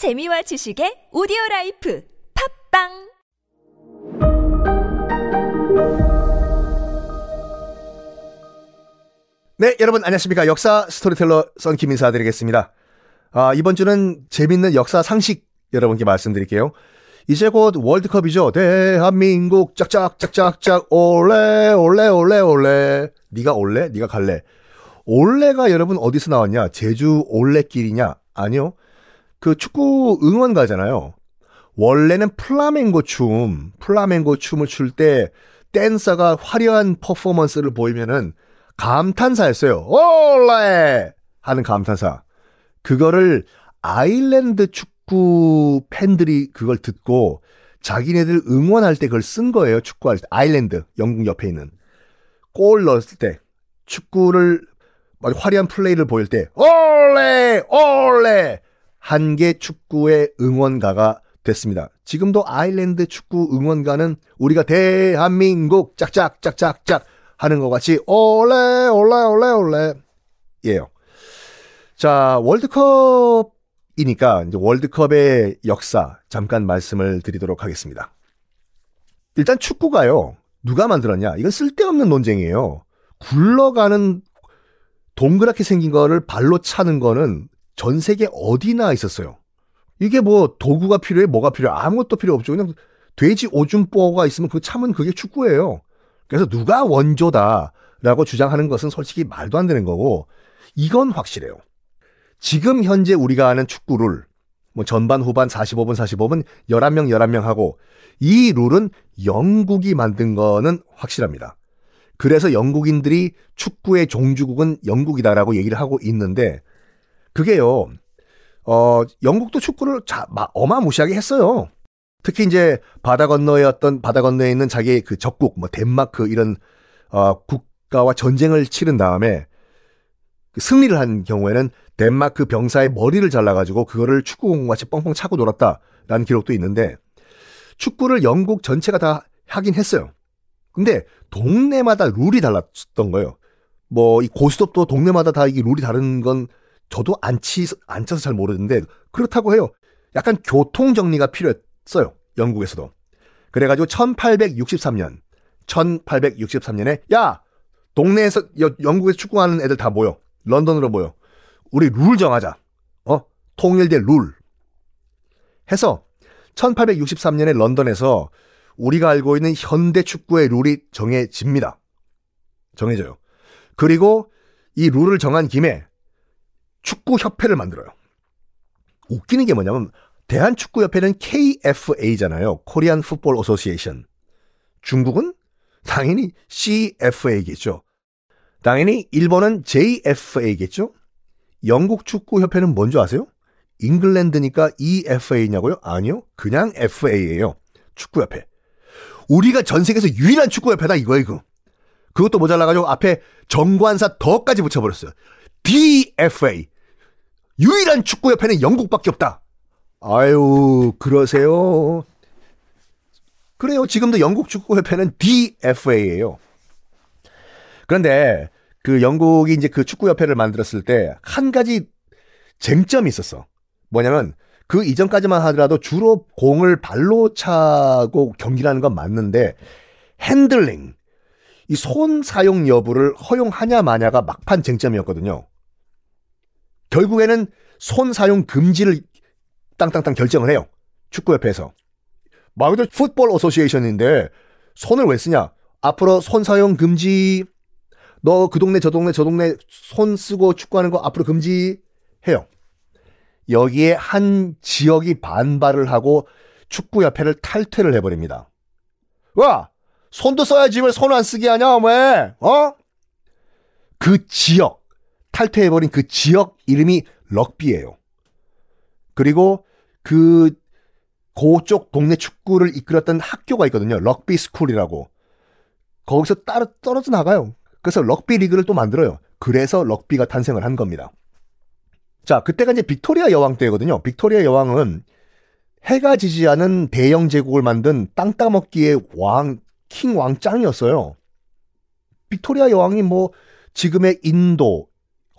재미와 지식의 오디오 life 팟빵 네, 여러분 안녕하십니까. 역사 스토리텔러 썬킴 인사드리겠습니다. 아, 이번 주는 재밌는 역사 상식 여러분께 말씀드릴게요. 이제 곧 월드컵이죠. 대한민국 짝짝짝짝짝 올레 올레 올레 올레. 네가 올레? 네가 갈래? 올레가 여러분 어디서 나왔냐? 제주 올레길이냐? 아니요. 그 축구 응원가잖아요. 원래는 플라멩고 춤, 플라멩고 춤을 출 때 댄서가 화려한 퍼포먼스를 보이면은 감탄사였어요. 올레! 하는 감탄사. 그거를 아일랜드 축구 팬들이 그걸 듣고 자기네들 응원할 때 그걸 쓴 거예요. 축구할 때. 아일랜드, 영국 옆에 있는. 골 넣었을 때, 축구를, 화려한 플레이를 보일 때, 올레! 올레! 한개 축구의 응원가가 됐습니다. 지금도 아일랜드 축구 응원가는 우리가 대한민국 짝짝짝짝짝 하는 것 같이 올레 올레 올레 올레 예요. 자 월드컵이니까 이제 월드컵의 역사 잠깐 말씀을 드리도록 하겠습니다. 일단 축구가요 누가 만들었냐 이건 쓸데없는 논쟁이에요. 굴러가는 동그랗게 생긴 거를 발로 차는 거는 전 세계 어디나 있었어요. 이게 뭐 도구가 필요해 뭐가 필요해 아무것도 필요 없죠. 그냥 돼지 오줌뽀가 있으면 그 참은 그게 축구예요. 그래서 누가 원조다라고 주장하는 것은 솔직히 말도 안 되는 거고 이건 확실해요. 지금 현재 우리가 아는 축구를 뭐 전반 후반 45분 45분 11명 11명 하고 이 룰은 영국이 만든 거는 확실합니다. 그래서 영국인들이 축구의 종주국은 영국이다라고 얘기를 하고 있는데 그게요. 어, 영국도 축구를 자, 막 어마무시하게 했어요. 특히 이제 바다 건너에 어떤 바다 건너에 있는 자기의 그 적국, 뭐 덴마크 이런 어, 국가와 전쟁을 치른 다음에 그 승리를 한 경우에는 덴마크 병사의 머리를 잘라가지고 그거를 축구공 같이 뻥뻥 차고 놀았다라는 기록도 있는데 축구를 영국 전체가 다 하긴 했어요. 근데 동네마다 룰이 달랐던 거예요. 뭐 이 고스톱도 동네마다 다 이게 룰이 다른 건 저도 안, 치, 안 쳐서 잘 모르는데 그렇다고 해요. 약간 교통 정리가 필요했어요. 영국에서도. 그래가지고 1863년, 1863년에 야 동네에서 영국에서 축구하는 애들 다 모여. 런던으로 모여. 우리 룰 정하자. 어? 통일된 룰. 해서 1863년에 런던에서 우리가 알고 있는 현대 축구의 룰이 정해집니다. 정해져요. 그리고 이 룰을 정한 김에 축구협회를 만들어요. 웃기는 게 뭐냐면 대한축구협회는 KFA잖아요. Korean Football Association. 중국은 당연히 CFA겠죠. 당연히 일본은 JFA겠죠. 영국 축구협회는 뭔지 아세요? 잉글랜드니까 EFA냐고요? 아니요. 그냥 FA예요. 축구협회. 우리가 전 세계에서 유일한 축구협회다 이거예요, 이거. 그것도 모자라가지고 앞에 정관사 더까지 붙여버렸어요. DFA. 유일한 축구협회는 영국밖에 없다. 아유, 그러세요. 그래요. 지금도 영국 축구협회는 DFA예요. 그런데 그 영국이 이제 그 축구협회를 만들었을 때 한 가지 쟁점이 있었어. 뭐냐면 그 이전까지만 하더라도 주로 공을 발로 차고 경기를 하는 건 맞는데 핸들링, 이 손 사용 여부를 허용하냐 마냐가 막판 쟁점이었거든요. 결국에는 손 사용 금지를 땅땅땅 결정을 해요. 축구협회에서. 말 그대로 풋볼 어소시에이션인데 손을 왜 쓰냐? 앞으로 손 사용 금지. 너 그 동네 저 동네 저 동네 손 쓰고 축구하는 거 앞으로 금지해요. 여기에 한 지역이 반발을 하고 축구협회를 탈퇴를 해버립니다. 와! 손도 써야지 왜 손 안 쓰게 하냐, 왜? 어? 그 지역, 탈퇴해버린 그 지역 이름이 럭비예요. 그리고 그 고쪽 동네 축구를 이끌었던 학교가 있거든요. Rugby School이라고. 거기서 따로 떨어져 나가요. 그래서 럭비 리그를 또 만들어요. 그래서 럭비가 탄생을 한 겁니다. 자, 그때가 이제 빅토리아 여왕 때거든요. 빅토리아 여왕은 해가 지지 않은 대영 제국을 만든 땅 따먹기의 왕, 킹 왕짱이었어요. 빅토리아 여왕이 뭐 지금의 인도,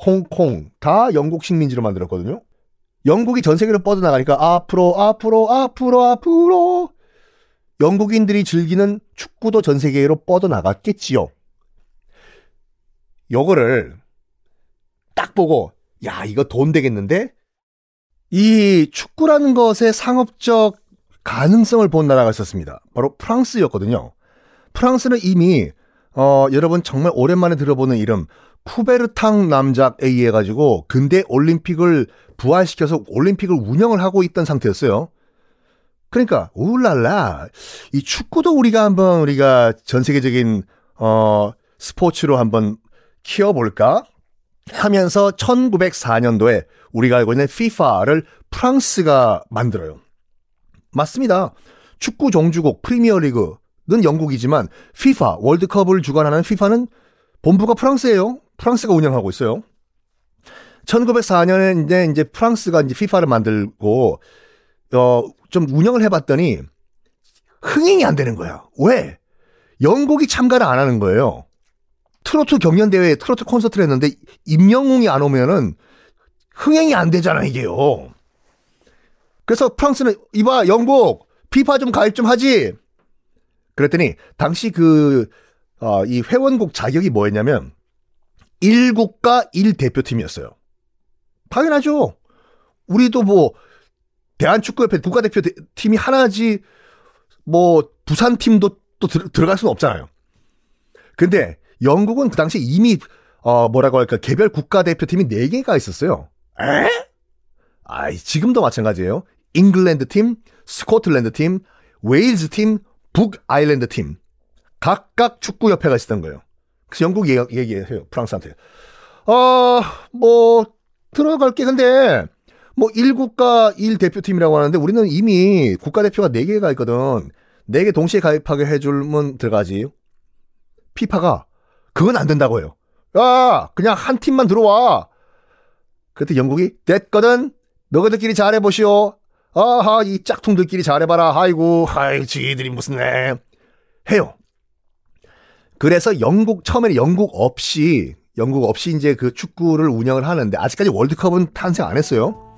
홍콩 다 영국 식민지로 만들었거든요. 영국이 전 세계로 뻗어나가니까 앞으로 앞으로 앞으로 앞으로 영국인들이 즐기는 축구도 전 세계로 뻗어나갔겠지요. 요거를 딱 보고 야 이거 돈 되겠는데 이 축구라는 것의 상업적 가능성을 본 나라가 있었습니다. 바로 프랑스였거든요. 프랑스는 이미 어, 여러분 정말 오랜만에 들어보는 이름 쿠베르탕 남작에 의해 가지고 근대 올림픽을 부활시켜서 올림픽을 운영을 하고 있던 상태였어요. 그러니까 울랄라 이 축구도 우리가 한번 우리가 전 세계적인 어 스포츠로 한번 키워볼까 하면서 1904년도에 우리가 알고 있는 FIFA를 프랑스가 만들어요. 맞습니다. 축구 종주국 프리미어리그 는 영국이지만 FIFA 월드컵을 주관하는 FIFA는 본부가 프랑스예요. 프랑스가 운영하고 있어요. 1904년에 이제, 이제 프랑스가 이제 FIFA를 만들고 어, 좀 운영을 해봤더니 흥행이 안 되는 거야. 왜? 영국이 참가를 안 하는 거예요. 트로트 경연 대회에 트로트 콘서트를 했는데 임영웅이 안 오면은 흥행이 안 되잖아, 이게요. 그래서 프랑스는 이봐, 영국, 피파 좀 가입 좀 하지. 그랬더니 당시 그, 어, 이 회원국 자격이 뭐였냐면 1국가 1대표팀이었어요. 당연하죠. 우리도 뭐 대한축구협회 국가대표 팀이 하나지 뭐 부산 팀도 또 들, 들어갈 수는 없잖아요. 근데 영국은 그 당시 이미 어 뭐라고 할까 개별 국가대표팀이 4개가 있었어요. 에? 아, 지금도 마찬가지예요. 잉글랜드 팀, 스코틀랜드 팀, 웨일즈 팀, 북아일랜드 팀. 각각 축구협회가 있었던 거예요. 그래서 영국 얘기, 얘기해요. 프랑스한테. 어, 뭐, 들어갈게. 근데, 뭐, 1국가 1대표팀이라고 하는데 우리는 이미 국가대표가 4개가 있거든. 4개 동시에 가입하게 해줄면 들어가지. 피파가 그건 안 된다고 해요. 야, 그냥 한 팀만 들어와. 그때 영국이 됐거든. 너희들끼리 잘해보시오. 아하, 이 짝퉁들끼리 잘해봐라. 아이고, 아이, 지들이 무슨 애. 해요. 그래서 영국, 처음에는 영국 없이, 영국 없이 이제 그 축구를 운영을 하는데, 아직까지 월드컵은 탄생 안 했어요.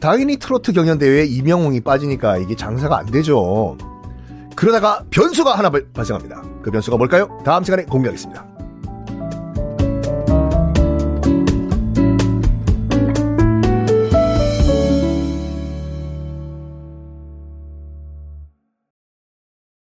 당연히 트로트 경연대회에 이명웅이 빠지니까 이게 장사가 안 되죠. 그러다가 변수가 하나 발생합니다. 그 변수가 뭘까요? 다음 시간에 공개하겠습니다.